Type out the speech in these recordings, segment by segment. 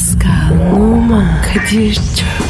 Pascal, Oman, Kadir çok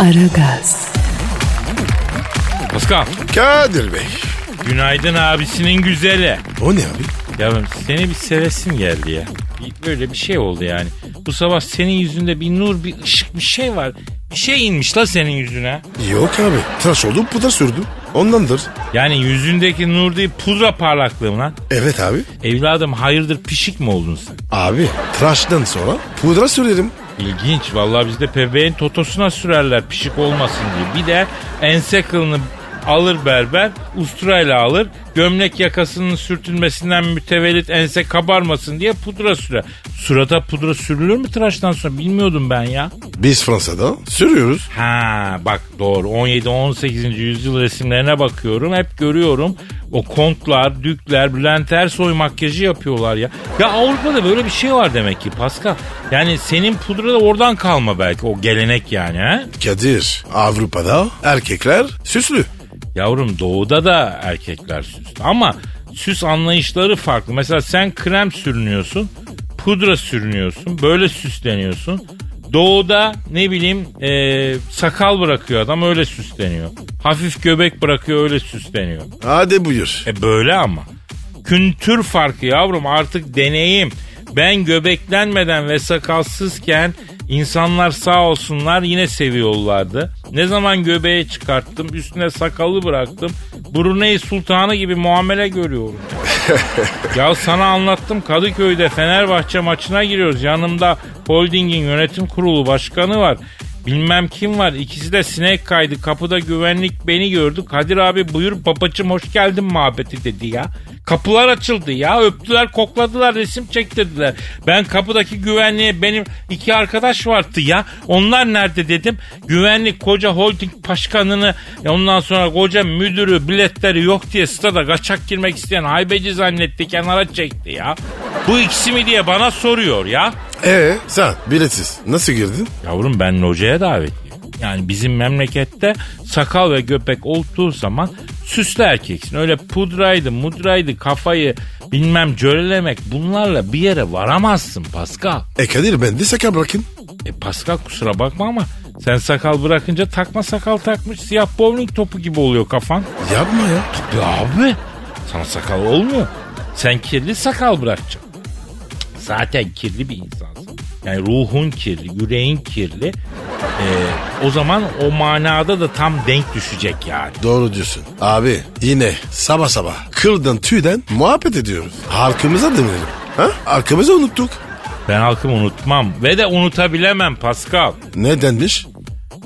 Aragaz, Pascal, Kadir Bey. günaydın abisinin güzeli. O ne abi? Ya seni bir sevesim geldi ya. Bir- Böyle bir şey oldu yani. Bu sabah senin yüzünde bir nur, bir ışık, bir şey var. Bir şey inmiş la senin yüzüne. Yok abi. Tıraş oldum pudra sürdüm. Ondandır. Yani yüzündeki nur değil pudra parlaklığı mı lan? Evet abi. Evladım hayırdır pişik mi oldun sen? Abi tıraştan sonra pudra sürerim. İlginç. Vallahi bizde pebeğin totosuna sürerler pişik olmasın diye. Bir de ense kılını alır berber, usturayla alır. Gömlek yakasının sürtünmesinden mütevellit ense kabarmasın diye pudra sürer. Surata pudra sürülür mü tıraştan sonra bilmiyordum ben ya. Biz Fransa'da sürüyoruz. Ha bak doğru 17-18. yüzyıl resimlerine bakıyorum hep görüyorum. O kontlar, dükler, Bülent Ersoy makyajı yapıyorlar ya. Ya Avrupa'da böyle bir şey var demek ki Pascal. Yani senin pudra da oradan kalma belki o gelenek yani ha? Kadir Avrupa'da erkekler süslü. Yavrum doğuda da erkekler süslü ama süs anlayışları farklı. Mesela sen krem sürünüyorsun, pudra sürünüyorsun, böyle süsleniyorsun. Doğuda ne bileyim e, sakal bırakıyor adam öyle süsleniyor. Hafif göbek bırakıyor öyle süsleniyor. Hadi buyur. E böyle ama. Kültür farkı yavrum artık deneyim. Ben göbeklenmeden ve sakalsızken insanlar sağ olsunlar yine seviyorlardı. Ne zaman göbeği çıkarttım üstüne sakalı bıraktım. Brunei Sultanı gibi muamele görüyorum. ya sana anlattım Kadıköy'de Fenerbahçe maçına giriyoruz. Yanımda holdingin yönetim kurulu başkanı var. Bilmem kim var. İkisi de sinek kaydı. Kapıda güvenlik beni gördü. Kadir abi buyur babacım hoş geldin muhabbeti dedi ya. Kapılar açıldı ya. Öptüler, kokladılar, resim çektirdiler. Ben kapıdaki güvenliğe benim iki arkadaş vardı ya. Onlar nerede dedim. Güvenlik koca holding başkanını ondan sonra koca müdürü biletleri yok diye stada kaçak girmek isteyen haybeci zannetti kenara çekti ya. Bu ikisi mi diye bana soruyor ya. Ee sen biletsiz nasıl girdin? Yavrum ben locaya davetliyim. Yani bizim memlekette sakal ve göbek olduğu zaman süslü erkeksin. Öyle pudraydı, mudraydı, kafayı bilmem cölelemek bunlarla bir yere varamazsın Pascal. E Kadir ben de sakal bırakın. E Pascal kusura bakma ama sen sakal bırakınca takma sakal takmış siyah bowling topu gibi oluyor kafan. Yapma ya. Tabii abi. Sana sakal olmuyor. Sen kirli sakal bırakacaksın. Zaten kirli bir insansın. Yani ruhun kirli, yüreğin kirli. Ee, o zaman o manada da tam denk düşecek yani. Doğru diyorsun. Abi yine sabah sabah kıldan tüyden muhabbet ediyoruz. Halkımıza dönelim. Ha? Halkımızı unuttuk. Ben halkımı unutmam ve de unutabilemem Pascal.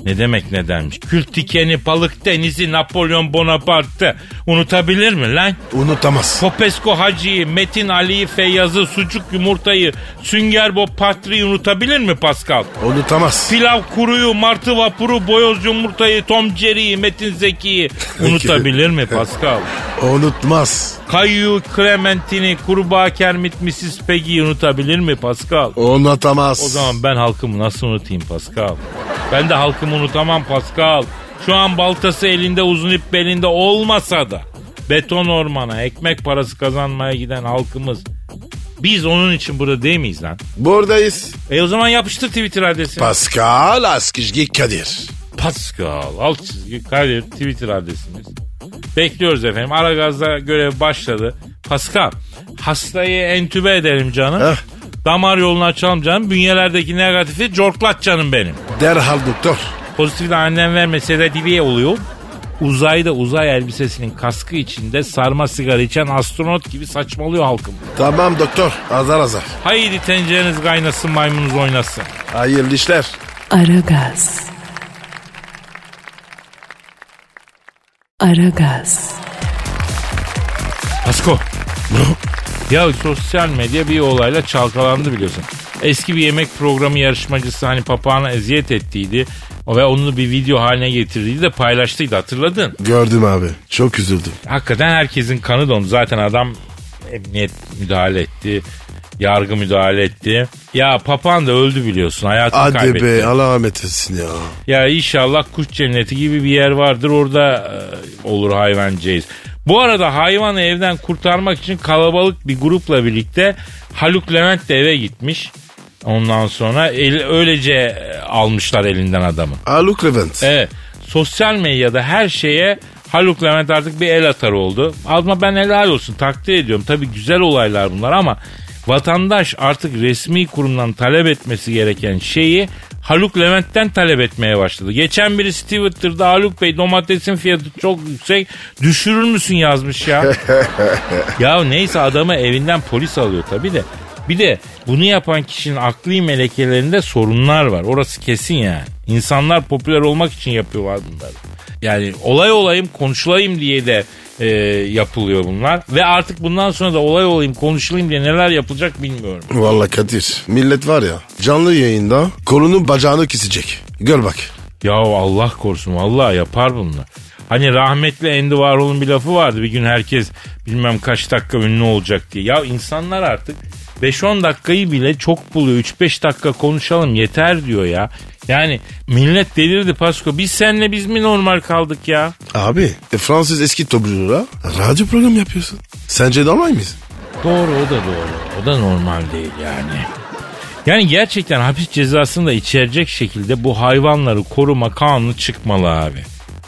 Ne denmiş? Ne demek nedenmiş? Kült dikeni, balık denizi, Napolyon Bonaparte. Unutabilir mi lan? Unutamaz. Popesco Hacı'yı, Metin Ali'yi, Feyyaz'ı, sucuk yumurtayı, Sünger Bob Patri'yi unutabilir mi Pascal? Unutamaz. Pilav kuruyu, martı vapuru, boyoz yumurtayı, Tom Jerry'yi, Metin Zeki'yi unutabilir mi Pascal? Unutmaz. Kayu, Clementini, kurbağa Kermit, Mrs. Peggy'yi unutabilir mi Pascal? Unutamaz. O zaman ben halkımı nasıl unutayım Pascal? Ben de halkımı unutamam Pascal. Şu an baltası elinde uzun ip belinde olmasa da beton ormana ekmek parası kazanmaya giden halkımız biz onun için burada değil miyiz lan? Buradayız. E o zaman yapıştır Twitter adresini. Pascal Askizgi Kadir. Pascal alt çizgi Kadir Twitter adresimiz. Bekliyoruz efendim. Aragaz'da görev başladı. Pascal hastayı entübe edelim canım. Heh. Damar yolunu açalım canım. Bünyelerdeki negatifi corklat canım benim. Derhal doktor. Pozitif de annem verme sedatifiye oluyor. Uzayda uzay elbisesinin kaskı içinde sarma sigara içen astronot gibi saçmalıyor halkım. Tamam doktor. Azar azar. Haydi tencereniz kaynasın maymunuz oynasın. Hayırlı işler. Aragaz. Aragaz. Pasko. Ya sosyal medya bir olayla çalkalandı biliyorsun. eski bir yemek programı yarışmacısı hani papağana eziyet ettiydi. Ve onu bir video haline getirdiydi de paylaştıydı hatırladın. Gördüm abi. Çok üzüldüm. Hakikaten herkesin kanı dondu. Zaten adam emniyet müdahale etti. Yargı müdahale etti. Ya papağan da öldü biliyorsun. Hayatını Hadi kaybetti. be Allah rahmet etsin ya. Ya inşallah kuş cenneti gibi bir yer vardır orada e, olur hayvancağız. Bu arada hayvanı evden kurtarmak için kalabalık bir grupla birlikte Haluk Levent de eve gitmiş. Ondan sonra el, öylece almışlar elinden adamı. Haluk Levent. Evet. Sosyal medyada her şeye Haluk Levent artık bir el atar oldu. Ama ben helal olsun takdir ediyorum. Tabii güzel olaylar bunlar ama vatandaş artık resmi kurumdan talep etmesi gereken şeyi Haluk Levent'ten talep etmeye başladı. Geçen biri Twitter'da Haluk Bey domatesin fiyatı çok yüksek düşürür müsün yazmış ya. ya neyse adamı evinden polis alıyor tabii de. Bir de bunu yapan kişinin akli melekelerinde sorunlar var. Orası kesin yani. İnsanlar popüler olmak için yapıyorlar bunları. Yani olay olayım konuşulayım diye de e, yapılıyor bunlar. Ve artık bundan sonra da olay olayım konuşulayım diye neler yapılacak bilmiyorum. Vallahi Kadir. Millet var ya canlı yayında kolunun bacağını kesecek. Gör bak. Ya Allah korusun vallahi yapar bunlar. Hani rahmetli Endi Varol'un bir lafı vardı. Bir gün herkes bilmem kaç dakika ünlü olacak diye. Ya insanlar artık 5-10 dakikayı bile çok buluyor. 3-5 dakika konuşalım yeter diyor ya. Yani millet delirdi Pasko. Biz senle biz mi normal kaldık ya? Abi e, Fransız eski topluluğuna radyo programı yapıyorsun. Sence normal miyiz? Doğru o da doğru. O da normal değil yani. Yani gerçekten hapis cezasını da içerecek şekilde bu hayvanları koruma kanunu çıkmalı abi.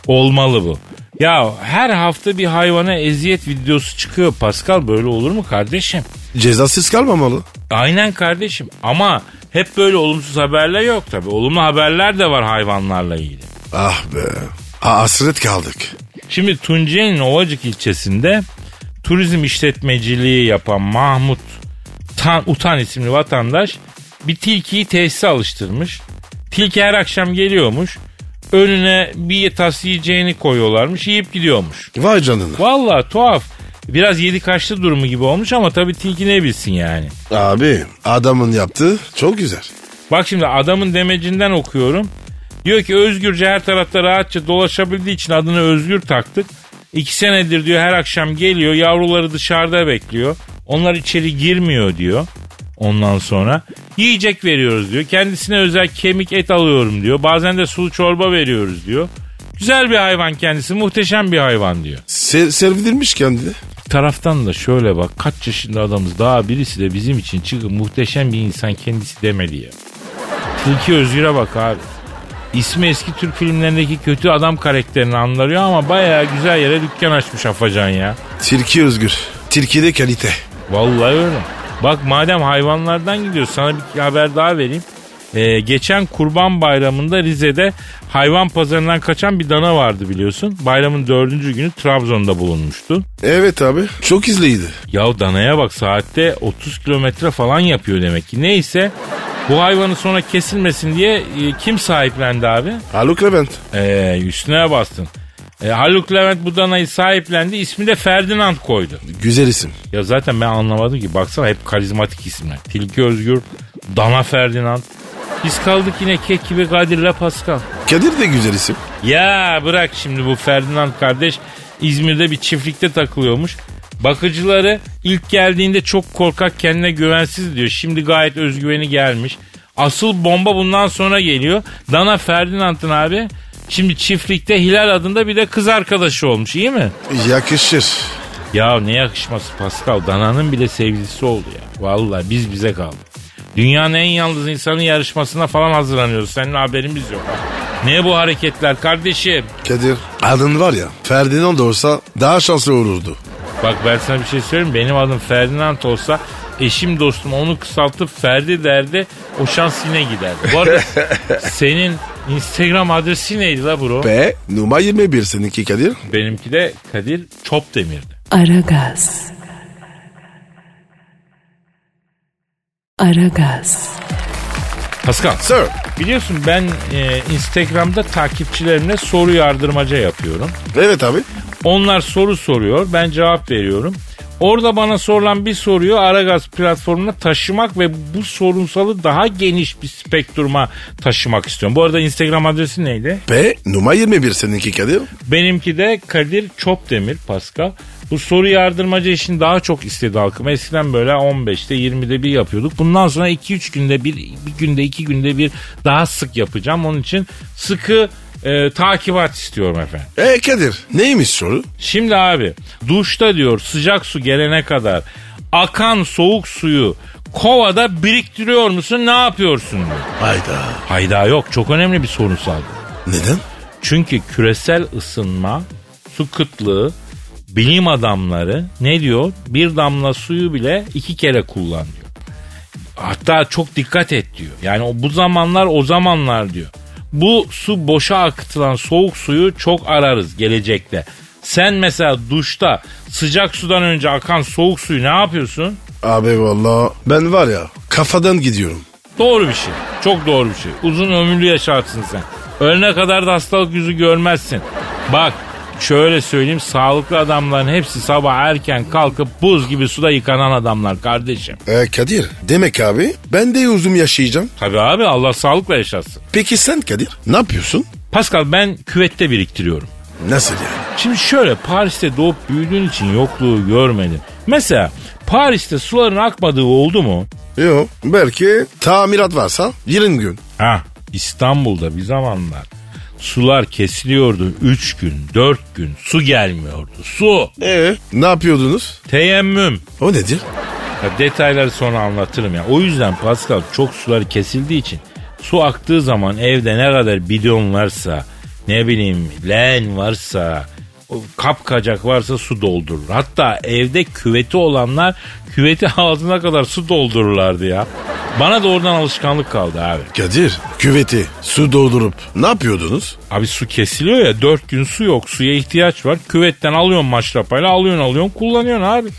Olmalı bu. Ya her hafta bir hayvana eziyet videosu çıkıyor Pascal böyle olur mu kardeşim? Cezasız kalmamalı. Aynen kardeşim ama hep böyle olumsuz haberler yok tabi. Olumlu haberler de var hayvanlarla ilgili. Ah be. Ha, hasret kaldık. Şimdi Tunceli'nin Ovacık ilçesinde turizm işletmeciliği yapan Mahmut Tan, Utan isimli vatandaş bir tilkiyi tesise alıştırmış. Tilki her akşam geliyormuş. Önüne bir tas yiyeceğini koyuyorlarmış. Yiyip gidiyormuş. Vay canına. Valla tuhaf. Biraz yedi kaçlı durumu gibi olmuş ama tabii tilki ne bilsin yani. Abi adamın yaptığı çok güzel. Bak şimdi adamın demecinden okuyorum. Diyor ki Özgürce her tarafta rahatça dolaşabildiği için adını Özgür taktık. İki senedir diyor her akşam geliyor yavruları dışarıda bekliyor. Onlar içeri girmiyor diyor. Ondan sonra yiyecek veriyoruz diyor. Kendisine özel kemik et alıyorum diyor. Bazen de sulu çorba veriyoruz diyor. Güzel bir hayvan kendisi muhteşem bir hayvan diyor. Se servilmiş kendine. Bir taraftan da şöyle bak kaç yaşında adamız daha birisi de bizim için çıkıp muhteşem bir insan kendisi demedi ya. Tilki Özgür'e bak abi. İsmi eski Türk filmlerindeki kötü adam karakterini andırıyor ama bayağı güzel yere dükkan açmış Afacan ya. Tilki özgür. Tilkide kalite. Vallahi öyle. Bak madem hayvanlardan gidiyoruz sana bir haber daha vereyim. Ee, geçen kurban bayramında Rize'de hayvan pazarından kaçan bir dana vardı biliyorsun. Bayramın dördüncü günü Trabzon'da bulunmuştu. Evet abi. Çok izleydi. Ya danaya bak saatte 30 kilometre falan yapıyor demek ki. Neyse bu hayvanı sonra kesilmesin diye e, kim sahiplendi abi? Haluk Levent. Ee, üstüne bastın. E, Haluk Levent bu danayı sahiplendi. İsmi de Ferdinand koydu. Güzel isim. Ya zaten ben anlamadım ki. Baksana hep karizmatik isimler. Tilki Özgür, Dana Ferdinand. Biz kaldık yine kek gibi Kadir'le Pascal. Kadir de güzel isim. Ya bırak şimdi bu Ferdinand kardeş İzmir'de bir çiftlikte takılıyormuş. Bakıcıları ilk geldiğinde çok korkak kendine güvensiz diyor. Şimdi gayet özgüveni gelmiş. Asıl bomba bundan sonra geliyor. Dana Ferdinand'ın abi şimdi çiftlikte Hilal adında bir de kız arkadaşı olmuş iyi mi? Yakışır. Ya ne yakışması Pascal. Dana'nın bile sevgilisi oldu ya. Vallahi biz bize kaldık. Dünyanın en yalnız insanı yarışmasına falan hazırlanıyoruz. Senin haberimiz yok. Ne bu hareketler kardeşim? Kadir adın var ya Ferdinand olsa daha şanslı olurdu. Bak ben sana bir şey söyleyeyim. Benim adım Ferdinand olsa eşim dostum onu kısaltıp Ferdi derdi. O şans yine giderdi. Bu arada senin Instagram adresi neydi la bro? P numara 21 seninki Kadir. Benimki de Kadir Çopdemir'di. Aragaz. Aragaz. Pascal. Sir. Biliyorsun ben e, Instagram'da takipçilerimle soru yardırmaca yapıyorum. Evet abi. Onlar soru soruyor, ben cevap veriyorum. Orada bana sorulan bir soruyu Aragaz platformuna taşımak ve bu sorunsalı daha geniş bir spektruma taşımak istiyorum. Bu arada Instagram adresi neydi? Ve numara 21 seninki Kadir. Benimki de Kadir Çopdemir Pascal. Bu soru yardırmacı işini daha çok istedi halkım. Eskiden böyle 15'te 20'de bir yapıyorduk. Bundan sonra 2-3 günde bir, bir günde 2 günde bir daha sık yapacağım. Onun için sıkı e, takibat istiyorum efendim. E Kadir neymiş soru? Şimdi abi duşta diyor sıcak su gelene kadar akan soğuk suyu kovada biriktiriyor musun ne yapıyorsun diyor. Hayda. Hayda yok çok önemli bir sorunsal. Neden? Çünkü küresel ısınma, su kıtlığı, bilim adamları ne diyor? Bir damla suyu bile iki kere kullan diyor. Hatta çok dikkat et diyor. Yani o, bu zamanlar o zamanlar diyor. Bu su boşa akıtılan soğuk suyu çok ararız gelecekte. Sen mesela duşta sıcak sudan önce akan soğuk suyu ne yapıyorsun? Abi valla ben var ya kafadan gidiyorum. Doğru bir şey. Çok doğru bir şey. Uzun ömürlü yaşarsın sen. Ölene kadar da hastalık yüzü görmezsin. Bak şöyle söyleyeyim sağlıklı adamların hepsi sabah erken kalkıp buz gibi suda yıkanan adamlar kardeşim. E Kadir demek abi ben de uzun yaşayacağım. Tabii abi Allah sağlıkla yaşasın. Peki sen Kadir ne yapıyorsun? Pascal ben küvette biriktiriyorum. Nasıl yani? Şimdi şöyle Paris'te doğup büyüdüğün için yokluğu görmedin. Mesela Paris'te suların akmadığı oldu mu? Yok belki tamirat varsa 20 gün. Ha İstanbul'da bir zamanlar sular kesiliyordu 3 gün 4 gün su gelmiyordu su. E ne yapıyordunuz? Teyemmüm. O nedir? Ya detayları sonra anlatırım ya. O yüzden Pascal çok suları kesildiği için su aktığı zaman evde ne kadar bidon varsa ne bileyim leğen varsa kapkacak varsa su doldurur. Hatta evde küveti olanlar küveti ağzına kadar su doldururlardı ya. Bana da oradan alışkanlık kaldı abi. Kadir küveti su doldurup ne yapıyordunuz? Abi su kesiliyor ya dört gün su yok suya ihtiyaç var. Küvetten alıyorsun maşrapayla alıyorsun alıyorsun kullanıyorsun abi.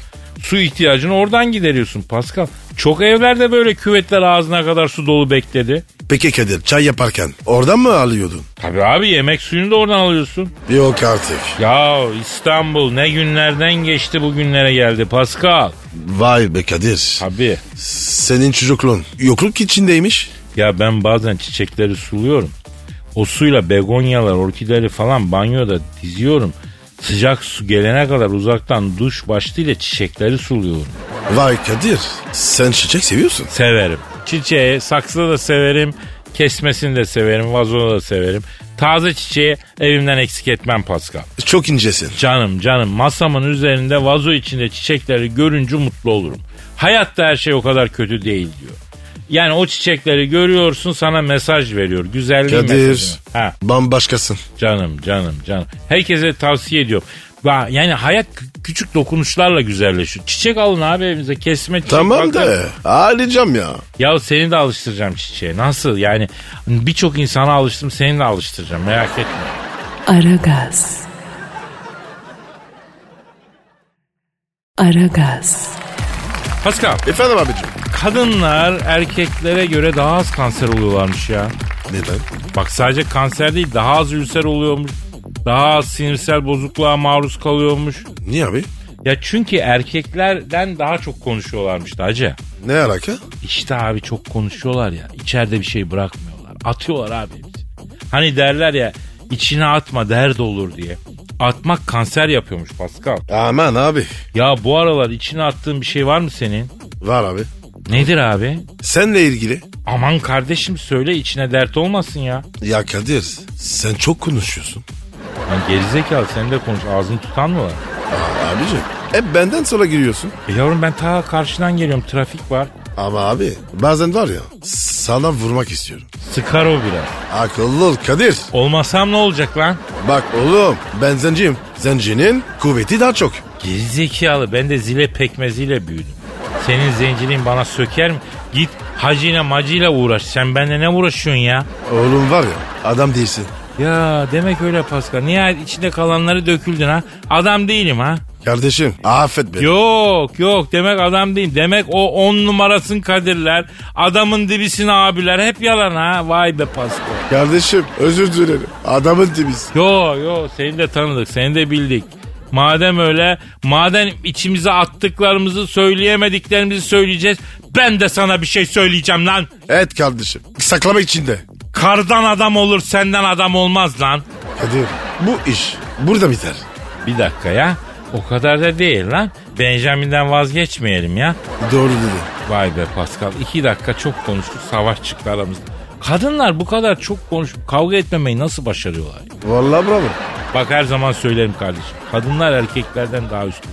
Su ihtiyacını oradan gideriyorsun Pascal. Çok evlerde böyle küvetler ağzına kadar su dolu bekledi. Peki Kadir çay yaparken oradan mı alıyordun? Tabii abi yemek suyunu da oradan alıyorsun. Yok artık. Ya İstanbul ne günlerden geçti bugünlere geldi Pascal. Vay be Kadir. Tabii. Senin çocukluğun yokluk içindeymiş. Ya ben bazen çiçekleri suluyorum. O suyla begonyalar, orkideleri falan banyoda diziyorum. Sıcak su gelene kadar uzaktan duş başlığıyla çiçekleri suluyorum. Vay Kadir sen çiçek seviyorsun. Severim. Çiçeği saksıda da severim. Kesmesini de severim. Vazoda da severim. Taze çiçeği evimden eksik etmem Pascal. Çok incesin. Canım canım masamın üzerinde vazo içinde çiçekleri görünce mutlu olurum. Hayatta her şey o kadar kötü değil diyor. Yani o çiçekleri görüyorsun sana mesaj veriyor. Güzelliğin Kadir mesajı. Ha, bambaşkasın. canım canım canım. Herkese tavsiye ediyorum. Yani hayat kü- küçük dokunuşlarla güzelleşiyor. Çiçek alın abi evinize kesme çiçek. Tamam bakın. da ağlayacağım ya. Ya seni de alıştıracağım çiçeğe. Nasıl yani birçok insana alıştım seni de alıştıracağım merak etme. Aragaz. Aragaz. Pascal Efendim abicim. kadınlar erkeklere göre daha az kanser oluyorlarmış ya. Neden? Bak sadece kanser değil daha az ülser oluyormuş. Daha az sinirsel bozukluğa maruz kalıyormuş. Niye abi? Ya çünkü erkeklerden daha çok konuşuyorlarmış da hacı. Ne alaka? İşte abi çok konuşuyorlar ya. içeride bir şey bırakmıyorlar. Atıyorlar abi. Hani derler ya içine atma dert olur diye. Atmak kanser yapıyormuş Pascal. Aman abi. Ya bu aralar içine attığın bir şey var mı senin? Var abi. Nedir abi? Senle ilgili. Aman kardeşim söyle içine dert olmasın ya. Ya Kadir sen çok konuşuyorsun. Lan gerizekalı sen de konuş ağzını tutan mı var? Aa, abicim hep benden sonra giriyorsun. E yavrum ben ta karşıdan geliyorum trafik var. Ama abi bazen var ya sana vurmak istiyorum. Sıkar o biraz. Akıllı ol Kadir. Olmasam ne olacak lan? Bak oğlum ben zenciyim. Zencinin kuvveti daha çok. Gerizekalı ben de zile pekmeziyle büyüdüm. Senin zenciliğin bana söker mi? Git hacıyla macıyla uğraş. Sen benimle ne uğraşıyorsun ya? Oğlum var ya adam değilsin. Ya demek öyle Pascal. Nihayet içinde kalanları döküldün ha. Adam değilim ha. Kardeşim affet beni. Yok yok demek adam değil. Demek o on numarasın Kadirler. Adamın dibisin abiler. Hep yalan ha. Vay be Pascal. Kardeşim özür dilerim. Adamın dibisin. Yo yo seni de tanıdık. Seni de bildik. Madem öyle, madem içimize attıklarımızı söyleyemediklerimizi söyleyeceğiz. Ben de sana bir şey söyleyeceğim lan. Evet kardeşim. Saklamak içinde. Kardan adam olur, senden adam olmaz lan. Kadir bu iş burada biter. Bir dakika ya. O kadar da değil lan. Benjamin'den vazgeçmeyelim ya. Doğru dedi. Vay be Pascal. iki dakika çok konuştuk. Savaş çıktı aramızda. Kadınlar bu kadar çok konuşup kavga etmemeyi nasıl başarıyorlar? Vallahi bravo. Bak her zaman söylerim kardeşim. Kadınlar erkeklerden daha üstün.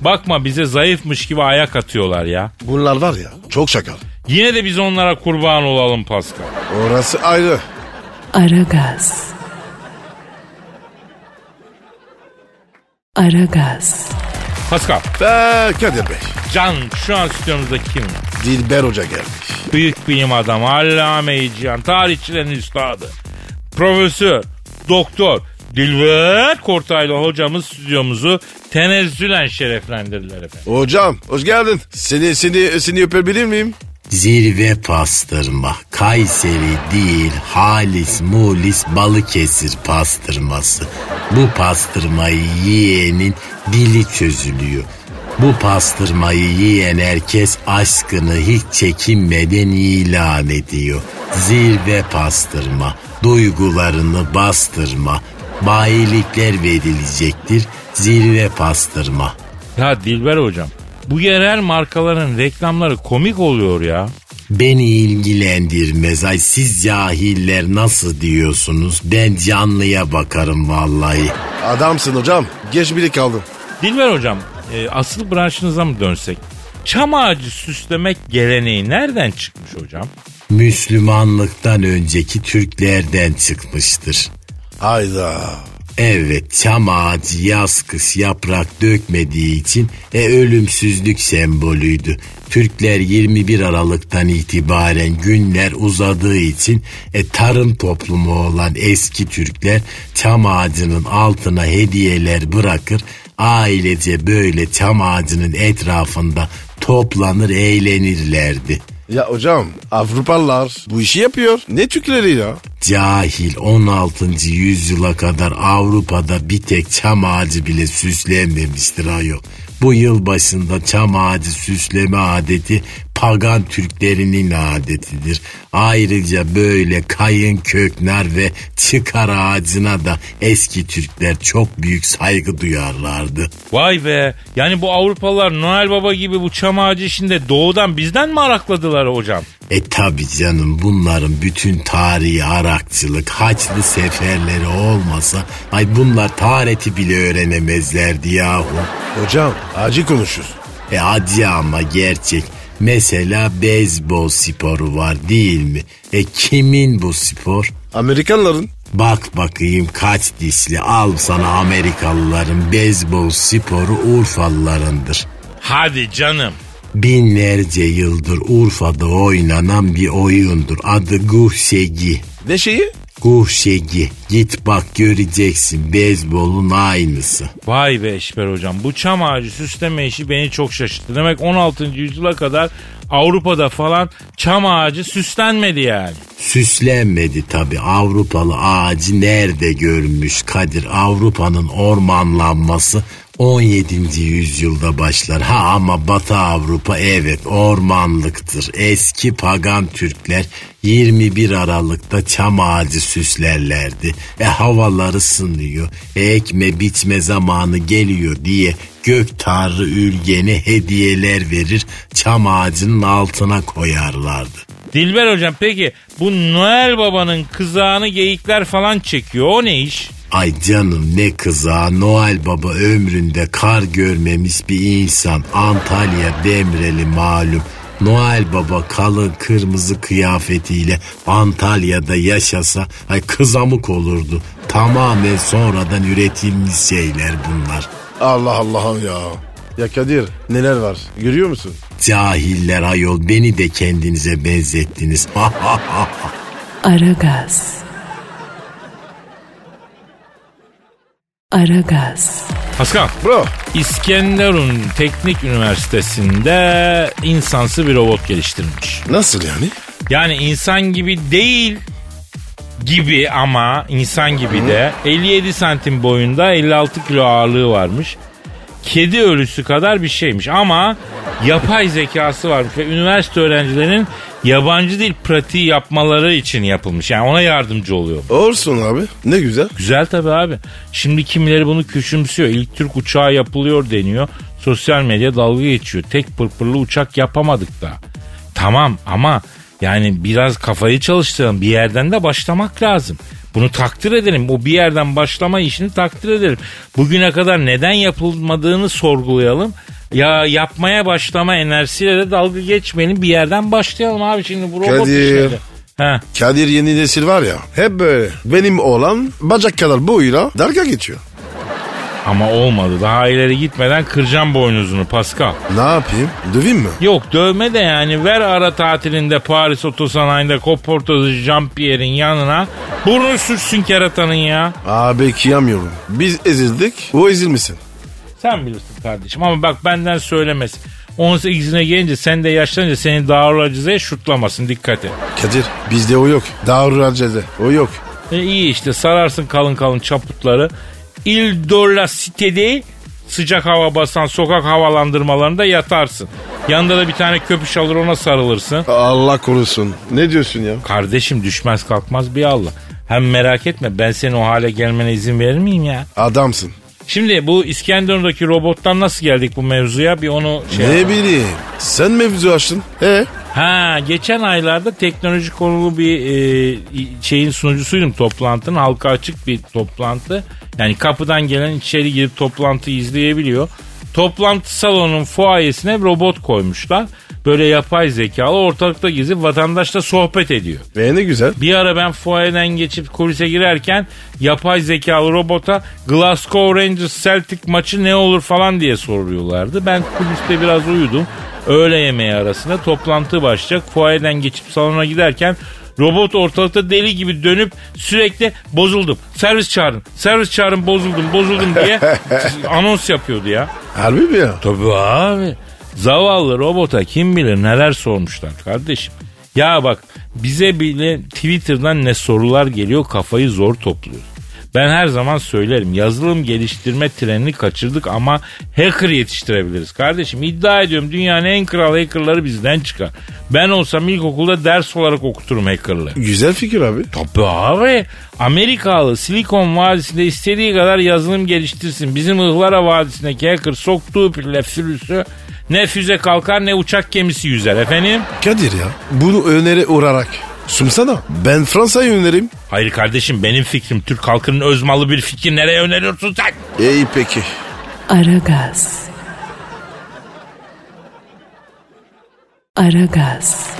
Bakma bize zayıfmış gibi ayak atıyorlar ya. Bunlar var ya çok şakal. Yine de biz onlara kurban olalım Pascal. Orası ayrı. Aragaz. Aragaz. Pascal, Ee, Kadir Bey. Can şu an stüdyomuzda kim? Dilber Hoca gelmiş. Büyük bilim adamı, allame-i cihan, tarihçilerin üstadı. Profesör, doktor, Dilber Kortaylı hocamız stüdyomuzu tenezzülen şereflendirdiler efendim. Hocam hoş geldin. Seni seni seni öpebilir miyim? Zirve pastırma. Kayseri değil, halis mulis Balıkesir pastırması. Bu pastırmayı yiyenin dili çözülüyor. Bu pastırmayı yiyen herkes aşkını hiç çekinmeden ilan ediyor. Zirve pastırma, duygularını bastırma, bayilikler verilecektir. Zirve pastırma. Ya Dilber hocam, bu yerel markaların reklamları komik oluyor ya. Beni ilgilendirmez. Ay siz cahiller nasıl diyorsunuz? Ben canlıya bakarım vallahi. Adamsın hocam. Geç bile kaldın. Dilber hocam, e, asıl branşınıza mı dönsek? Çam ağacı süslemek geleneği nereden çıkmış hocam? Müslümanlıktan önceki Türklerden çıkmıştır. Hayda. Evet çam ağacı yaz kış yaprak dökmediği için e, ölümsüzlük sembolüydü. Türkler 21 Aralık'tan itibaren günler uzadığı için e, tarım toplumu olan eski Türkler çam ağacının altına hediyeler bırakır. Ailece böyle çam ağacının etrafında toplanır eğlenirlerdi. Ya hocam Avrupalılar bu işi yapıyor. Ne Türkleri ya? Cahil 16. yüzyıla kadar Avrupa'da bir tek çam ağacı bile süslenmemiştir ayol. Bu yıl başında çam ağacı süsleme adeti pagan Türklerinin adetidir. Ayrıca böyle kayın köknar ve çıkar ağacına da eski Türkler çok büyük saygı duyarlardı. Vay be, yani bu Avrupalılar Noel Baba gibi bu çam ağacı işinde doğudan bizden mi arakladılar hocam? E tabi canım bunların bütün tarihi arakçılık, haçlı seferleri olmasa ay bunlar tarihti bile öğrenemezlerdi yahu. Hocam acı konuşur. E acı ama gerçek. Mesela beyzbol sporu var değil mi? E kimin bu spor? Amerikanların. Bak bakayım kaç dişli al sana Amerikalıların beyzbol sporu Urfalılarındır. Hadi canım. Binlerce yıldır Urfa'da oynanan bir oyundur. Adı Guhşegi. Ne şeyi? Guhşegi. Git bak göreceksin beyzbolun aynısı. Vay be Eşber hocam bu çam ağacı süsleme işi beni çok şaşırttı. Demek 16. yüzyıla kadar Avrupa'da falan çam ağacı süslenmedi yani. Süslenmedi tabi Avrupalı ağacı nerede görmüş Kadir Avrupa'nın ormanlanması 17. yüzyılda başlar. Ha ama Batı Avrupa evet ormanlıktır. Eski pagan Türkler 21 Aralık'ta çam ağacı süslerlerdi. E havalar ısınıyor. E, ekme biçme zamanı geliyor diye gök tanrı ülgene hediyeler verir çam ağacının altına koyarlardı. Dilber hocam peki bu Noel Baba'nın kızağını geyikler falan çekiyor o ne iş? Ay canım ne kıza Noel Baba ömründe kar görmemiş bir insan Antalya Demreli malum. Noel Baba kalın kırmızı kıyafetiyle Antalya'da yaşasa ay kızamık olurdu. Tamamen sonradan üretilmiş şeyler bunlar. Allah Allah'ım ya. Ya Kadir neler var görüyor musun? Cahiller ayol beni de kendinize benzettiniz. Aragaz. Aragaz. Pascal. Bro İskenderun Teknik Üniversitesi'nde insansı bir robot geliştirilmiş. nasıl yani? Yani insan gibi değil gibi ama insan gibi de 57 santim boyunda 56 kilo ağırlığı varmış. Kedi ölüsü kadar bir şeymiş ama yapay zekası varmış ve üniversite öğrencilerinin yabancı dil pratiği yapmaları için yapılmış. Yani ona yardımcı oluyor. Olsun abi. Ne güzel. Güzel tabii abi. Şimdi kimileri bunu küçümsüyor. İlk Türk uçağı yapılıyor deniyor. Sosyal medya dalga geçiyor. Tek pırpırlı uçak yapamadık da. Tamam ama yani biraz kafayı çalıştıralım. Bir yerden de başlamak lazım. Bunu takdir edelim. O bir yerden başlama işini takdir edelim. Bugüne kadar neden yapılmadığını sorgulayalım. Ya yapmaya başlama enerjisiyle de dalga geçmeyelim. Bir yerden başlayalım abi şimdi bu robot Kadir. işleri. Ha. Kadir yeni nesil var ya hep böyle. Benim oğlan bacak kadar boyuyla dalga geçiyor. Ama olmadı. Daha ileri gitmeden kıracağım boynuzunu Pascal. Ne yapayım? Döveyim mi? Yok dövme de yani ver ara tatilinde Paris otosanayiinde koportacı Jean-Pierre'in yanına burnu sürsün keratanın ya. Abi kıyamıyorum. Biz ezildik. O ezilmesin. Sen bilirsin kardeşim ama bak benden söylemesi. 18'ine gelince sen de yaşlanınca seni dağırlacıza şutlamasın dikkat et. Kadir bizde o yok. Dağır ceze. O yok. E iyi işte sararsın kalın kalın çaputları. Il de la Cité'de sıcak hava basan sokak havalandırmalarında yatarsın. Yanında da bir tane köpüş alır ona sarılırsın. Allah korusun. Ne diyorsun ya? Kardeşim düşmez kalkmaz bir Allah. Hem merak etme ben senin o hale gelmene izin verir miyim ya? Adamsın. Şimdi bu İskenderun'daki robottan nasıl geldik bu mevzuya bir onu şey... Ne bileyim. Sen mevzu açtın. E Ha geçen aylarda teknoloji konulu bir e, şeyin sunucusuydum toplantının halka açık bir toplantı. Yani kapıdan gelen içeri girip toplantıyı izleyebiliyor. Toplantı salonunun fuayesine robot koymuşlar. Böyle yapay zekalı ortalıkta gezip vatandaşla sohbet ediyor. ve ne güzel. Bir ara ben fuayeden geçip kulise girerken yapay zekalı robota Glasgow Rangers Celtic maçı ne olur falan diye soruyorlardı. Ben kuliste biraz uyudum. Öğle yemeği arasında toplantı başlayacak. Fuayeden geçip salona giderken robot ortalıkta deli gibi dönüp sürekli bozuldum. Servis çağırın. Servis çağırın bozuldum bozuldum diye anons yapıyordu ya. Harbi mi ya? Tabii abi. Zavallı robota kim bilir neler sormuşlar kardeşim. Ya bak bize bile Twitter'dan ne sorular geliyor kafayı zor topluyoruz. Ben her zaman söylerim yazılım geliştirme trenini kaçırdık ama hacker yetiştirebiliriz kardeşim. İddia ediyorum dünyanın en kral hackerları bizden çıkar. Ben olsam ilkokulda ders olarak okuturum hackerlığı. Güzel fikir abi. Tabii abi. Amerikalı Silikon Vadisi'nde istediği kadar yazılım geliştirsin. Bizim Ihlara Vadisi'ndeki hacker soktuğu pille sürüsü ne füze kalkar ne uçak gemisi yüzer efendim. Kadir ya bunu öneri uğrarak sunsana. Ben Fransa'yı önerim. Hayır kardeşim benim fikrim Türk halkının öz malı bir fikir nereye öneriyorsun sen? İyi peki. Aragaz. Aragaz.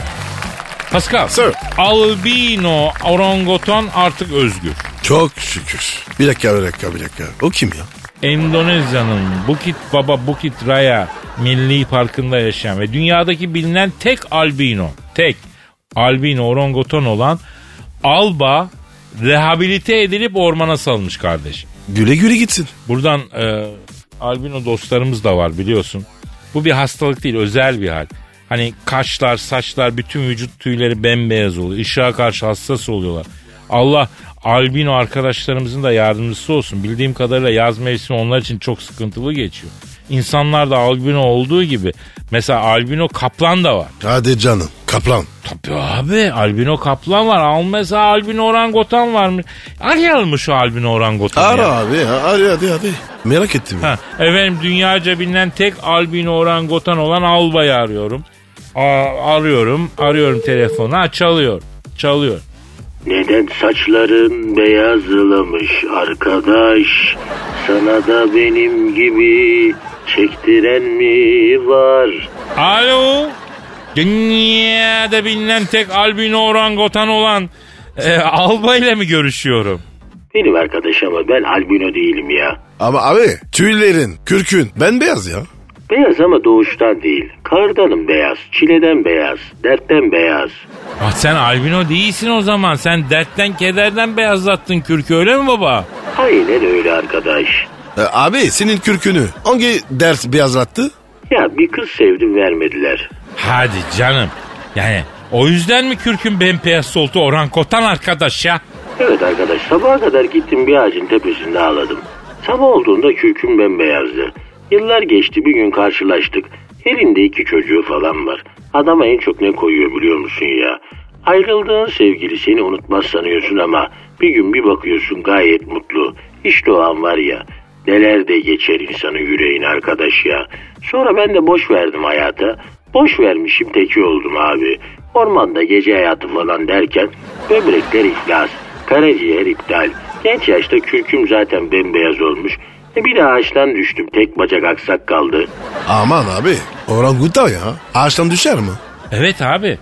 Pascal. Sir. Albino orangutan artık özgür. Çok şükür. Bir dakika bir dakika bir dakika. O kim ya? Endonezya'nın Bukit Baba Bukit Raya Milli Parkı'nda yaşayan ve dünyadaki bilinen tek albino, tek albino orangutan olan Alba rehabilite edilip ormana salınmış kardeş. Güle güle gitsin. Buradan e, albino dostlarımız da var biliyorsun. Bu bir hastalık değil özel bir hal. Hani kaşlar, saçlar, bütün vücut tüyleri bembeyaz oluyor. Işığa karşı hassas oluyorlar. Allah albino arkadaşlarımızın da yardımcısı olsun. Bildiğim kadarıyla yaz mevsimi onlar için çok sıkıntılı geçiyor. İnsanlar da albino olduğu gibi mesela albino kaplan da var. Hadi canım. Kaplan. Tabii abi albino kaplan var. Al mesela albino orangutan var mı? Arayalım mı şu albino orangutanı Ara ya? abi. ha, Hadi hadi hadi. Merak ettim. ya. Ha, efendim dünyaca bilinen tek albino orangutan olan Alba'yı arıyorum. A- arıyorum, arıyorum telefonu. Ha, çalıyor, çalıyor. Neden saçların beyazlamış arkadaş? Sana da benim gibi çektiren mi var? Alo, dünyada bilinen tek albino orangutan olan e, Alba ile mi görüşüyorum? Benim arkadaş ama ben albino değilim ya. Ama abi tüylerin, kürkün bembeyaz ya. Beyaz ama doğuştan değil. Kardanım beyaz, çileden beyaz, dertten beyaz. Ah, sen albino değilsin o zaman. Sen dertten kederden beyazlattın kürkü öyle mi baba? Aynen öyle arkadaş. E, abi senin kürkünü hangi ders beyazlattı? Ya bir kız sevdim vermediler. Hadi canım. Yani o yüzden mi kürkün bembeyaz soltu orangutan arkadaş ya? Evet arkadaş sabaha kadar gittim bir ağacın tepesinde ağladım. Sabah olduğunda kürküm bembeyazdı. Yıllar geçti bir gün karşılaştık. Elinde iki çocuğu falan var. Adama en çok ne koyuyor biliyor musun ya? Ayrıldığın sevgili seni unutmaz sanıyorsun ama bir gün bir bakıyorsun gayet mutlu. İşte o an var ya neler de geçer insanın yüreğine arkadaş ya. Sonra ben de boş verdim hayata. Boş vermişim teki oldum abi. Ormanda gece hayatı falan derken böbrekler iflas, karaciğer iptal. Genç yaşta kürküm zaten bembeyaz olmuş. Bir de ağaçtan düştüm. Tek bacak aksak kaldı. Aman abi orangutan ya. Ağaçtan düşer mi? Evet abi.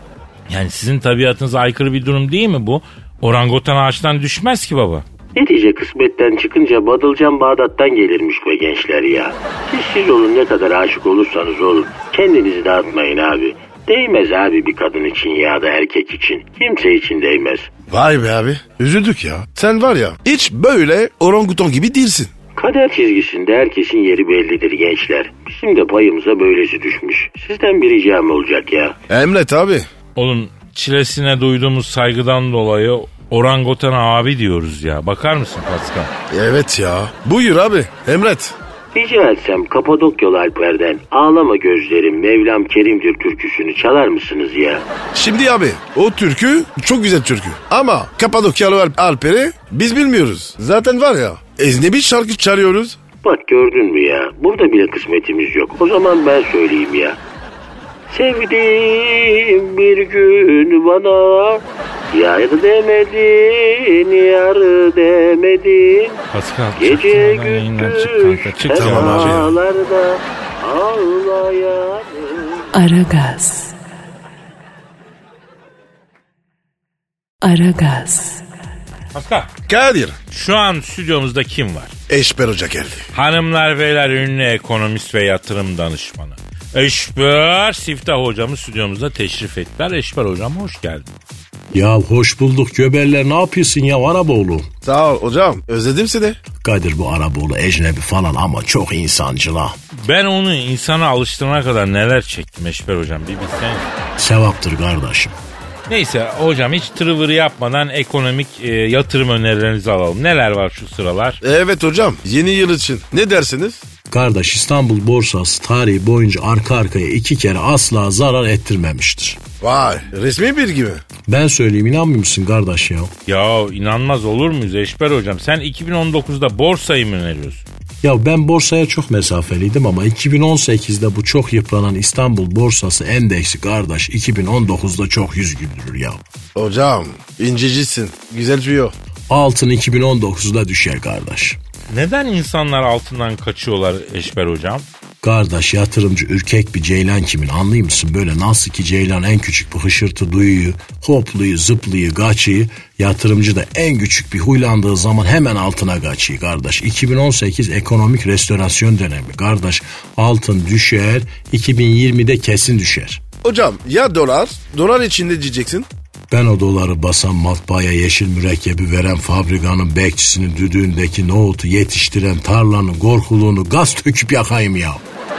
Yani sizin tabiatınıza aykırı bir durum değil mi bu? Orangutan ağaçtan düşmez ki baba. Netice kısmetten çıkınca Badılcan Bağdat'tan gelirmiş be gençler ya. Siz siz olun ne kadar aşık olursanız olun. Kendinizi dağıtmayın abi. Değmez abi bir kadın için ya da erkek için. Kimse için değmez. Vay be abi üzüldük ya. Sen var ya hiç böyle orangutan gibi değilsin. Kader çizgisinde herkesin yeri bellidir gençler. Bizim de payımıza böylesi düşmüş. Sizden bir ricam olacak ya. Emret abi. Onun çilesine duyduğumuz saygıdan dolayı orangutana abi diyoruz ya. Bakar mısın Pascal? Evet ya. Buyur abi emret. Rica etsem Kapadokyalı Alper'den Ağlama Gözlerim Mevlam Kerim'dir türküsünü çalar mısınız ya? Şimdi abi o türkü çok güzel türkü. Ama Kapadokyalı Alp- Alper'i biz bilmiyoruz. Zaten var ya eznebi şarkı çalıyoruz. Bak gördün mü ya? Burada bile kısmetimiz yok. O zaman ben söyleyeyim ya. Sevdiğim bir gün bana Yar demedin, yar demedin Pascal Gece gündüz semalarda ağlayanım Aragaz. Aragaz. Pascal Kadir. şu an stüdyomuzda kim var? Eşber Hoca geldi. Hanımlar beyler ünlü ekonomist ve yatırım danışmanı. Eşber Siftah hocamız stüdyomuzda teşrif ettiler. Eşber hocam hoş geldin. Ya hoş bulduk göberler ne yapıyorsun ya Araboğlu? Sağ ol hocam. Özledim seni. Kadir bu Araboğlu ecnebi falan ama çok insancıl ha. Ben onu insana alıştırana kadar neler çektim Eşber hocam bir bilsen. Sevaptır kardeşim. Neyse hocam hiç tırıvırı yapmadan ekonomik e, yatırım önerilerinizi alalım. Neler var şu sıralar? Evet hocam yeni yıl için ne dersiniz? Kardeş İstanbul borsası tarihi boyunca arka arkaya iki kere asla zarar ettirmemiştir. Vay resmi bilgi mi? Ben söyleyeyim inanmıyor musun kardeş ya? Ya inanmaz olur muyuz Eşber hocam? Sen 2019'da borsayı mı öneriyorsun? Ya ben borsaya çok mesafeliydim ama 2018'de bu çok yıpranan İstanbul borsası endeksi kardeş 2019'da çok yüz güldürür ya. Hocam incecisin. Güzel tüyo. Altın 2019'da düşer kardeş. Neden insanlar altından kaçıyorlar Eşber hocam? Kardeş yatırımcı ürkek bir ceylan kimin anlıyor musun? Böyle nasıl ki ceylan en küçük bir hışırtı duyuyor, hopluyu, zıplıyı, kaçıyı. Yatırımcı da en küçük bir huylandığı zaman hemen altına kaçıyor kardeş. 2018 ekonomik restorasyon dönemi kardeş. Altın düşer, 2020'de kesin düşer. Hocam ya dolar? Dolar içinde diyeceksin. Ben o doları basan matbaaya yeşil mürekkebi veren fabrikanın bekçisinin düdüğündeki nohutu yetiştiren tarlanın korkuluğunu gaz töküp yakayım ya.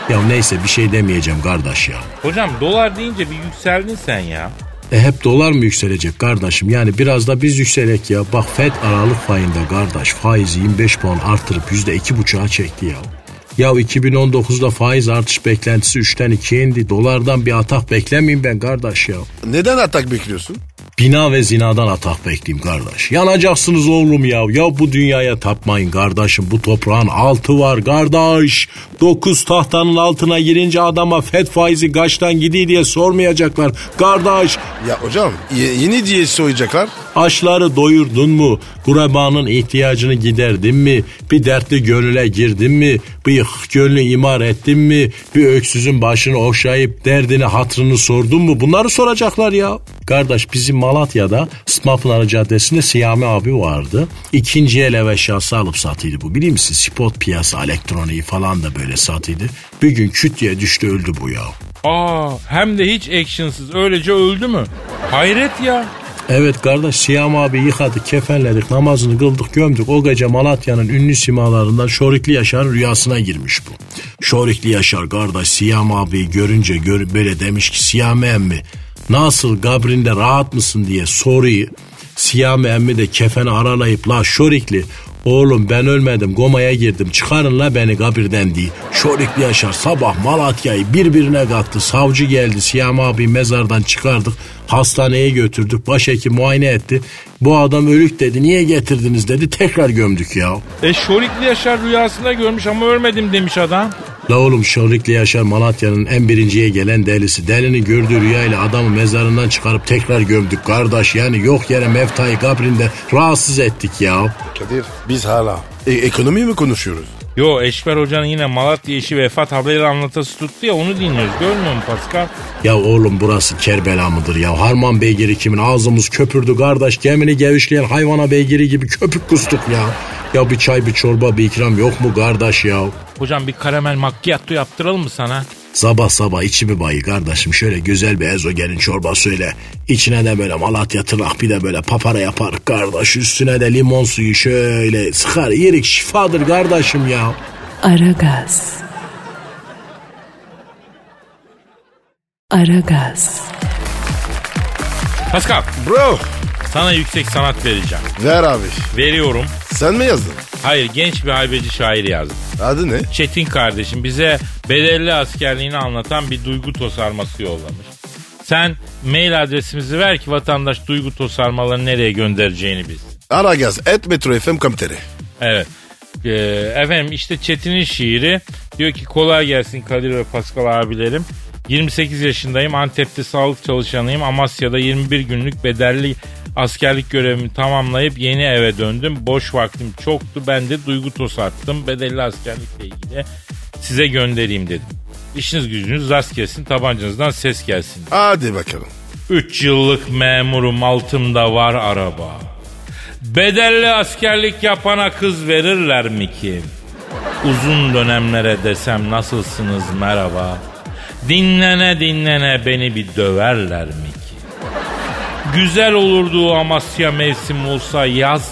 Ya neyse bir şey demeyeceğim kardeş ya. Hocam dolar deyince bir yükseldin sen ya. E hep dolar mı yükselecek kardeşim? Yani biraz da biz yükselek ya. Bak FED Aralık fayında kardeş faizi 25 puan artırıp %2,5'a çekti ya. Ya 2019'da faiz artış beklentisi 3'ten 2'ye indi. Dolardan bir atak beklemeyeyim ben kardeş ya. Neden atak bekliyorsun? Bina ve zinadan atak bekleyeyim kardeş. Yanacaksınız oğlum ya. Ya bu dünyaya tapmayın kardeşim. Bu toprağın altı var kardeş. Dokuz tahtanın altına girince adama FED faizi kaçtan gidiyor diye sormayacaklar. Kardeş Ya hocam ye- yeni diye soyacaklar. Açları doyurdun mu? Kurabanın ihtiyacını giderdin mi? Bir dertli gönüle girdin mi? Bir gönlü imar ettin mi? Bir öksüzün başını okşayıp derdini hatrını sordun mu? Bunları soracaklar ya. Kardeş bizim Malatya'da Sıtmapınar Caddesi'nde Siyami abi vardı. İkinci el ev eşyası alıp satıydı bu. Biliyor musun? Spot piyasa elektroniği falan da böyle satıydı. Bir gün küt diye düştü öldü bu ya. Aa hem de hiç actionsız öylece öldü mü? Hayret ya. Evet kardeş Siyam abi yıkadık, kefenledik, namazını kıldık, gömdük. O gece Malatya'nın ünlü simalarından Şorikli Yaşar'ın rüyasına girmiş bu. Şorikli Yaşar kardeş Siyam abi görünce gör, böyle demiş ki Siyam emmi nasıl kabrinde rahat mısın diye soruyu Siyami emmi de kefeni aralayıp la şorikli Oğlum ben ölmedim gomaya girdim çıkarın la beni kabirden diye. Şorikli Yaşar sabah Malatya'yı birbirine kattı. Savcı geldi Siyam abi mezardan çıkardık. Hastaneye götürdük başhekim muayene etti. Bu adam ölük dedi niye getirdiniz dedi tekrar gömdük ya. E Şorikli Yaşar rüyasında görmüş ama ölmedim demiş adam. La oğlum Şorikli Yaşar Malatya'nın en birinciye gelen delisi. Delinin gördüğü rüyayla adamı mezarından çıkarıp tekrar gömdük kardeş. Yani yok yere Mefta'yı kabrinde rahatsız ettik ya. Kadir biz hala e- ekonomi mi konuşuyoruz? Yo Eşber Hoca'nın yine Malatya işi vefat haberi anlatısı tuttu ya onu dinliyoruz. Görmüyor musun Pascal? Ya oğlum burası Kerbela mıdır ya? Harman beygiri kimin ağzımız köpürdü kardeş. Gemini gevişleyen hayvana beygiri gibi köpük kustuk ya. Ya bir çay bir çorba bir ikram yok mu kardeş ya? Hocam bir karamel macchiato yaptıralım mı sana? Sabah sabah içimi bayı kardeşim şöyle güzel bir ezogelin çorba söyle. İçine de böyle Malatya tırnak bir de böyle papara yapar kardeş. Üstüne de limon suyu şöyle sıkar yerik şifadır kardeşim ya. Aragaz. Aragaz. Pascal Bro sana yüksek sanat vereceğim. ver abi. Veriyorum. Sen mi yazdın? Hayır genç bir haybeci şair yazdı. Adı ne? Çetin kardeşim bize bedelli askerliğini anlatan bir duygu tosarması yollamış. Sen mail adresimizi ver ki vatandaş duygu tosarmalarını nereye göndereceğini biz. Aragaz et metro fm komteri. Evet. Ee, efendim işte Çetin'in şiiri diyor ki kolay gelsin Kadir ve Pascal abilerim. 28 yaşındayım. Antep'te sağlık çalışanıyım. Amasya'da 21 günlük bedelli askerlik görevimi tamamlayıp yeni eve döndüm. Boş vaktim çoktu. Ben de duygu tosarttım. Bedelli askerlikle ilgili size göndereyim dedim. İşiniz gücünüz rast gelsin. Tabancanızdan ses gelsin. Hadi bakalım. 3 yıllık memurum altımda var araba. Bedelli askerlik yapana kız verirler mi ki? Uzun dönemlere desem nasılsınız merhaba. Dinlene dinlene beni bir döverler mi ki? Güzel olurdu Amasya mevsim olsa yaz.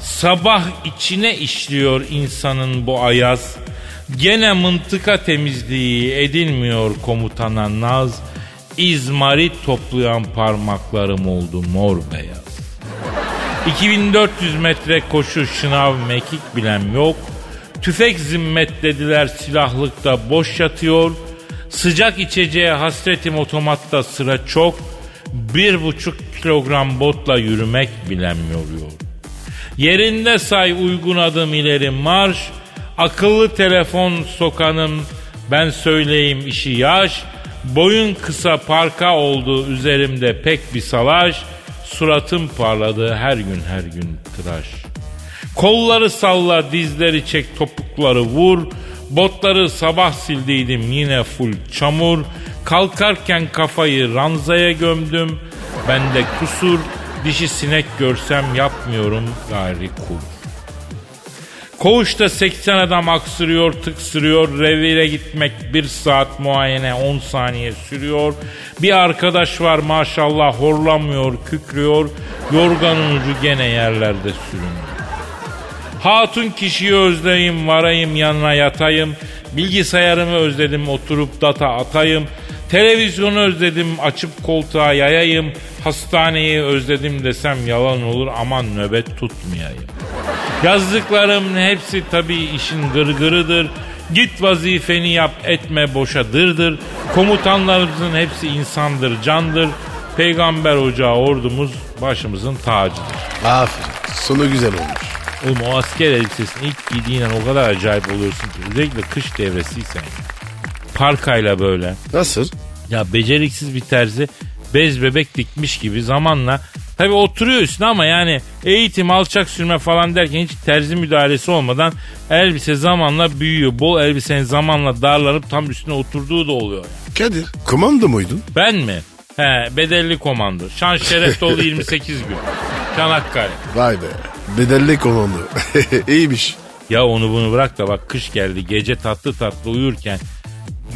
Sabah içine işliyor insanın bu ayaz. Gene mıntıka temizliği edilmiyor komutana naz. İzmarit toplayan parmaklarım oldu mor beyaz. 2400 metre koşu şınav mekik bilem yok. Tüfek zimmet dediler silahlıkta boş yatıyor. Sıcak içeceğe hasretim otomatta sıra çok. Bir buçuk kilogram botla yürümek bilem yoruyor. Yerinde say uygun adım ileri marş. Akıllı telefon sokanım ben söyleyeyim işi yaş. Boyun kısa parka oldu üzerimde pek bir salaş. Suratım parladı her gün her gün tıraş. Kolları salla dizleri çek topukları vur. Botları sabah sildiydim yine full çamur. Kalkarken kafayı ranzaya gömdüm. Bende kusur dişi sinek görsem yapmıyorum gayri kul. Koğuşta 80 adam aksırıyor, tıksırıyor. Revire gitmek bir saat muayene 10 saniye sürüyor. Bir arkadaş var maşallah horlamıyor, kükrüyor. Yorganın ucu gene yerlerde sürünüyor. Hatun kişiyi özleyim, varayım yanına yatayım. Bilgisayarımı özledim, oturup data atayım. Televizyonu özledim, açıp koltuğa yayayım. Hastaneyi özledim desem yalan olur aman nöbet tutmayayım. Yazdıklarım hepsi tabii işin gırgırıdır. Git vazifeni yap etme boşa dırdır. Komutanlarımızın hepsi insandır candır. Peygamber ocağı ordumuz başımızın tacıdır. Aferin. Sonu güzel olmuş. Oğlum o asker elbisesini ilk giydiğinden o kadar acayip oluyorsun ki. Özellikle kış devresiysen. Parkayla böyle. Nasıl? Ya beceriksiz bir terzi bez bebek dikmiş gibi zamanla Tabi oturuyor üstüne ama yani eğitim, alçak sürme falan derken hiç terzi müdahalesi olmadan elbise zamanla büyüyor. Bol elbisenin zamanla darlanıp tam üstüne oturduğu da oluyor. Kadir komando muydun? Ben mi? He bedelli komando. Şan şeref dolu 28 gün. Çanakkale. Vay be. Bedelli komando. İyiymiş. Ya onu bunu bırak da bak kış geldi gece tatlı tatlı uyurken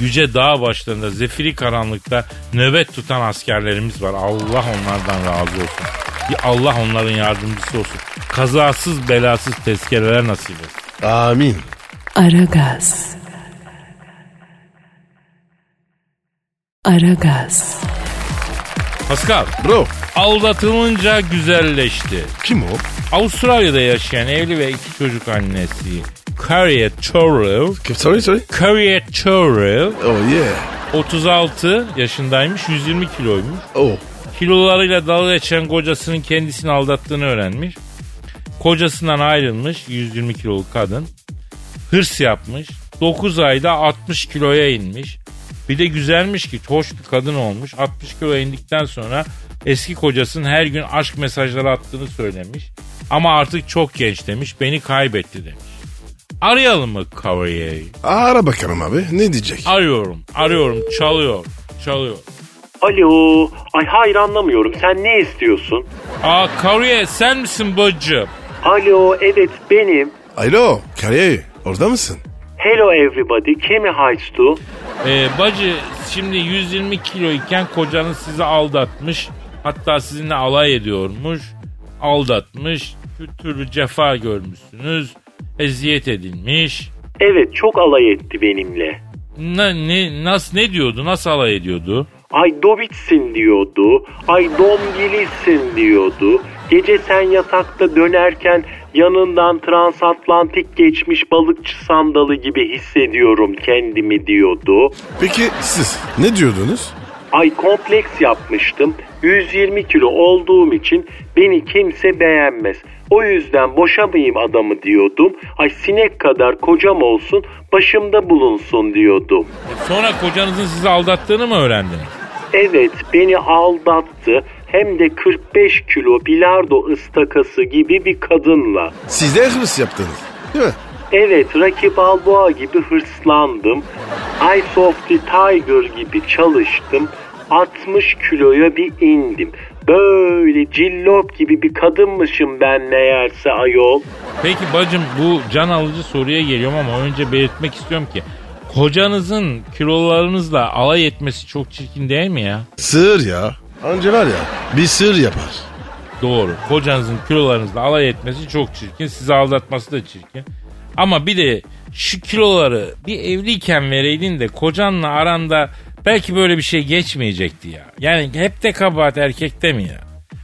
yüce dağ başlarında zefiri karanlıkta nöbet tutan askerlerimiz var. Allah onlardan razı olsun. Ya Allah onların yardımcısı olsun. Kazasız belasız tezkereler nasip etsin. Amin. Aragaz. Aragaz. Pascal, Bro aldatılınca güzelleşti. kim o? Avustralya'da yaşayan evli ve iki çocuk annesi Harriet Chorrell, Kim? Sorry sorry. Harriet Chorrell Oh yeah. 36 yaşındaymış, 120 kiloymuş. Oh. Kilolarıyla dalga geçen kocasının kendisini aldattığını öğrenmiş. Kocasından ayrılmış 120 kiloluk kadın. Hırs yapmış. 9 ayda 60 kiloya inmiş. Bir de güzelmiş ki hoş bir kadın olmuş. 60 kiloya indikten sonra eski kocasının her gün aşk mesajları attığını söylemiş. Ama artık çok genç demiş. Beni kaybetti demiş. Arayalım mı Kavriye'yi? Ara bakalım abi ne diyecek? Arıyorum, arıyorum, çalıyor, çalıyor. Alo. Ay hayır anlamıyorum. Sen ne istiyorsun? Aa Kavriye sen misin bacım? Alo evet benim. Alo Kariye orada mısın? Hello everybody. Kimi hides to? Ee, bacı şimdi 120 kilo iken kocanız sizi aldatmış. Hatta sizinle alay ediyormuş. Aldatmış. Bir türlü cefa görmüşsünüz. Eziyet edilmiş. Evet çok alay etti benimle. Ne, ne, nasıl, ne diyordu? Nasıl alay ediyordu? Ay dobitsin diyordu. Ay dombilisin diyordu. Gece sen yatakta dönerken yanından transatlantik geçmiş balıkçı sandalı gibi hissediyorum kendimi diyordu. Peki siz ne diyordunuz? Ay kompleks yapmıştım. 120 kilo olduğum için beni kimse beğenmez. O yüzden boşamayayım adamı diyordum. Ay sinek kadar kocam olsun başımda bulunsun diyordum. Sonra kocanızın sizi aldattığını mı öğrendiniz? Evet beni aldattı hem de 45 kilo bilardo ıstakası gibi bir kadınla. Siz de hırs yaptınız değil mi? Evet Rocky Balboa gibi hırslandım. Ice of the Tiger gibi çalıştım. 60 kiloya bir indim. Böyle cillop gibi bir kadınmışım ben meğerse ayol. Peki bacım bu can alıcı soruya geliyorum ama önce belirtmek istiyorum ki kocanızın kilolarınızla alay etmesi çok çirkin değil mi ya? Sığır ya. Anca var ya bir sığır yapar. Doğru. Kocanızın kilolarınızla alay etmesi çok çirkin. Sizi aldatması da çirkin. Ama bir de şu kiloları bir evliyken vereydin de kocanla aranda belki böyle bir şey geçmeyecekti ya. Yani hep de kabahat erkekte mi ya?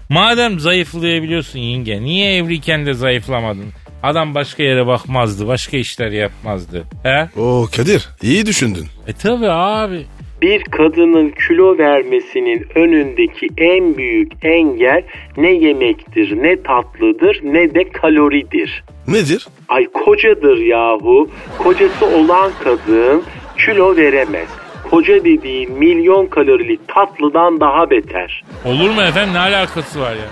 Madem zayıflayabiliyorsun yenge niye evliyken de zayıflamadın? Adam başka yere bakmazdı, başka işler yapmazdı. He? Oo Kadir iyi düşündün. E tabi abi. Bir kadının kilo vermesinin önündeki en büyük engel ne yemektir, ne tatlıdır, ne de kaloridir. Nedir? Ay kocadır yahu. Kocası olan kadın kilo veremez. Koca dediğin milyon kalorili tatlıdan daha beter. Olur mu efendim ne alakası var ya?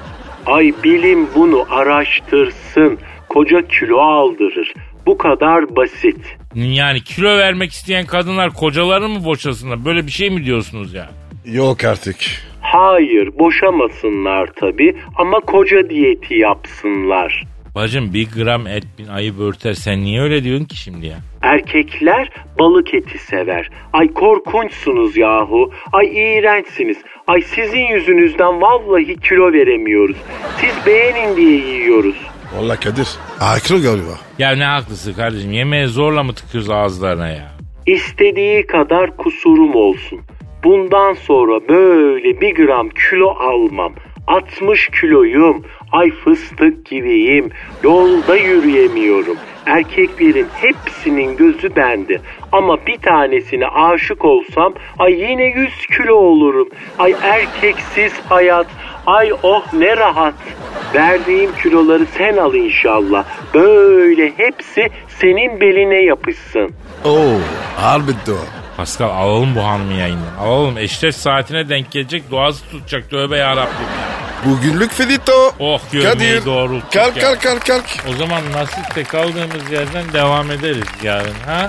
Ay bilim bunu araştırsın. Koca kilo aldırır. Bu kadar basit. Yani kilo vermek isteyen kadınlar kocalarını mı boşasınlar? Böyle bir şey mi diyorsunuz ya? Yok artık. Hayır boşamasınlar tabi ama koca diyeti yapsınlar. Bacım bir gram et bin ayı börter. Sen niye öyle diyorsun ki şimdi ya? Erkekler balık eti sever. Ay korkunçsunuz yahu. Ay iğrençsiniz. Ay sizin yüzünüzden vallahi kilo veremiyoruz. Siz beğenin diye yiyoruz. Vallahi Kadir. Haklı galiba. Ya ne haklısın kardeşim? Yemeğe zorla mı tıkıyoruz ağızlarına ya? İstediği kadar kusurum olsun. Bundan sonra böyle bir gram kilo almam. 60 kiloyum. Ay fıstık gibiyim. Yolda yürüyemiyorum. Erkeklerin hepsinin gözü bende. Ama bir tanesine aşık olsam ay yine 100 kilo olurum. Ay erkeksiz hayat. Ay oh ne rahat. Verdiğim kiloları sen al inşallah. Böyle hepsi senin beline yapışsın. Oo harbi o. Pascal alalım bu hanımı yayından. Alalım eşref saatine denk gelecek doğası tutacak tövbe yarabbim. Bugünlük finito. Oh görmeyi doğrulttuk Kalk ya. kalk kalk kalk. O zaman nasipte kaldığımız yerden devam ederiz yarın ha?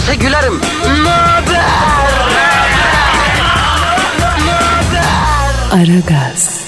kaderimse gülerim. Möber! Aragaz.